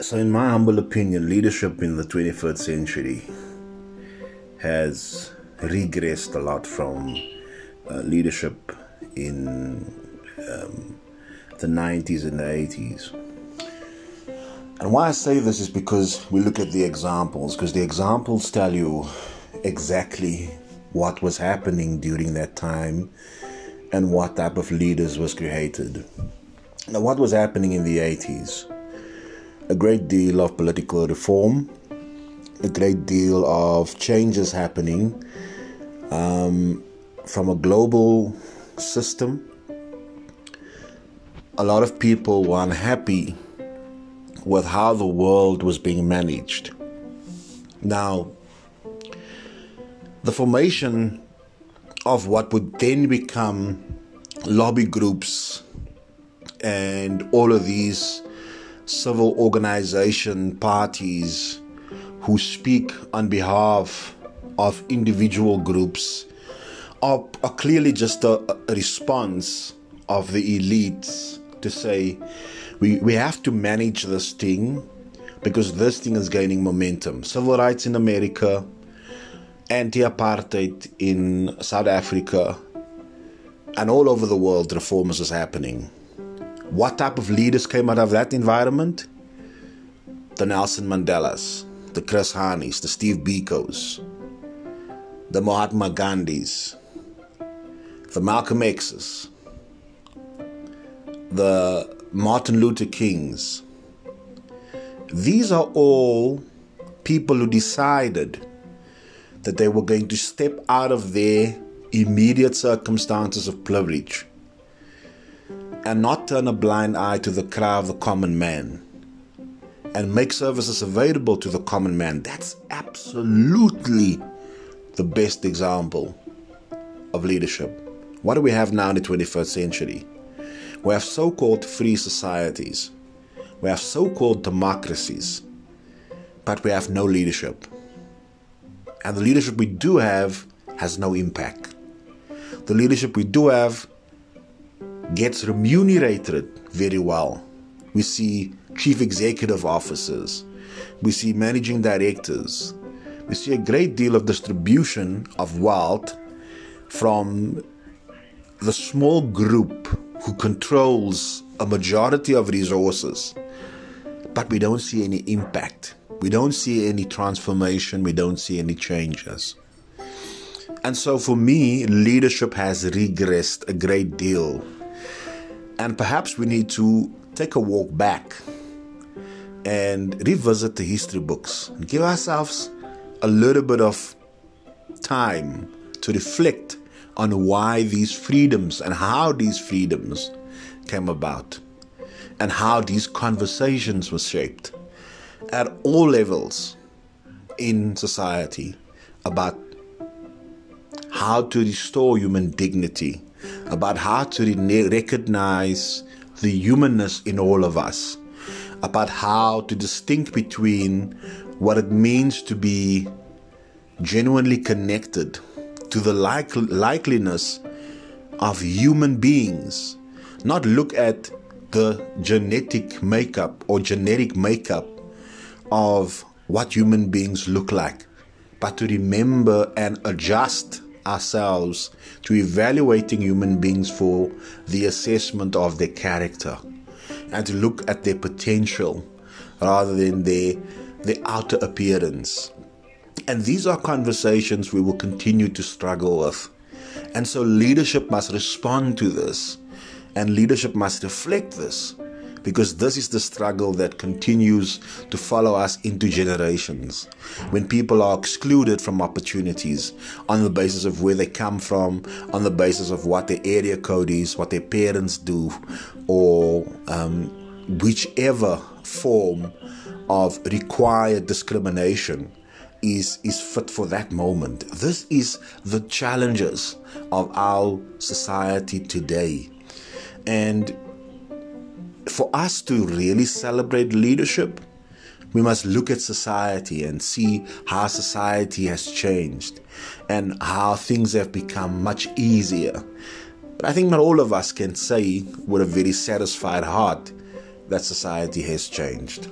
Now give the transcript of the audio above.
So, in my humble opinion, leadership in the 21st century has regressed a lot from uh, leadership in um, the 90s and the 80s. And why I say this is because we look at the examples, because the examples tell you exactly what was happening during that time and what type of leaders was created. Now, what was happening in the 80s? A great deal of political reform, a great deal of changes happening um, from a global system. A lot of people were unhappy with how the world was being managed. Now, the formation of what would then become lobby groups and all of these civil organization parties who speak on behalf of individual groups are, are clearly just a, a response of the elites to say we, we have to manage this thing because this thing is gaining momentum. Civil rights in America, anti apartheid in South Africa, and all over the world, reforms is happening. What type of leaders came out of that environment? The Nelson Mandelas, the Chris Hanis, the Steve Bikos, the Mahatma Gandhis, the Malcolm X's, the Martin Luther Kings. These are all people who decided that they were going to step out of their immediate circumstances of privilege and not turn a blind eye to the cry of the common man and make services available to the common man. That's absolutely the best example of leadership. What do we have now in the 21st century? We have so called free societies, we have so called democracies, but we have no leadership. And the leadership we do have has no impact. The leadership we do have gets remunerated very well. We see chief executive officers, we see managing directors, we see a great deal of distribution of wealth from the small group who controls a majority of resources, but we don't see any impact. We don't see any transformation. We don't see any changes. And so for me, leadership has regressed a great deal and perhaps we need to take a walk back and revisit the history books and give ourselves a little bit of time to reflect on why these freedoms and how these freedoms came about and how these conversations were shaped at all levels in society about how to restore human dignity about how to recognize the humanness in all of us, about how to distinct between what it means to be genuinely connected to the like- likeliness of human beings, not look at the genetic makeup or genetic makeup of what human beings look like, but to remember and adjust ourselves to evaluating human beings for the assessment of their character and to look at their potential rather than their, their outer appearance. And these are conversations we will continue to struggle with. And so leadership must respond to this, and leadership must reflect this because this is the struggle that continues to follow us into generations. When people are excluded from opportunities on the basis of where they come from, on the basis of what their area code is, what their parents do, or um, whichever form of required discrimination is is fit for that moment. This is the challenges of our society today. And for us to really celebrate leadership, we must look at society and see how society has changed and how things have become much easier. But I think not all of us can say with a very satisfied heart that society has changed.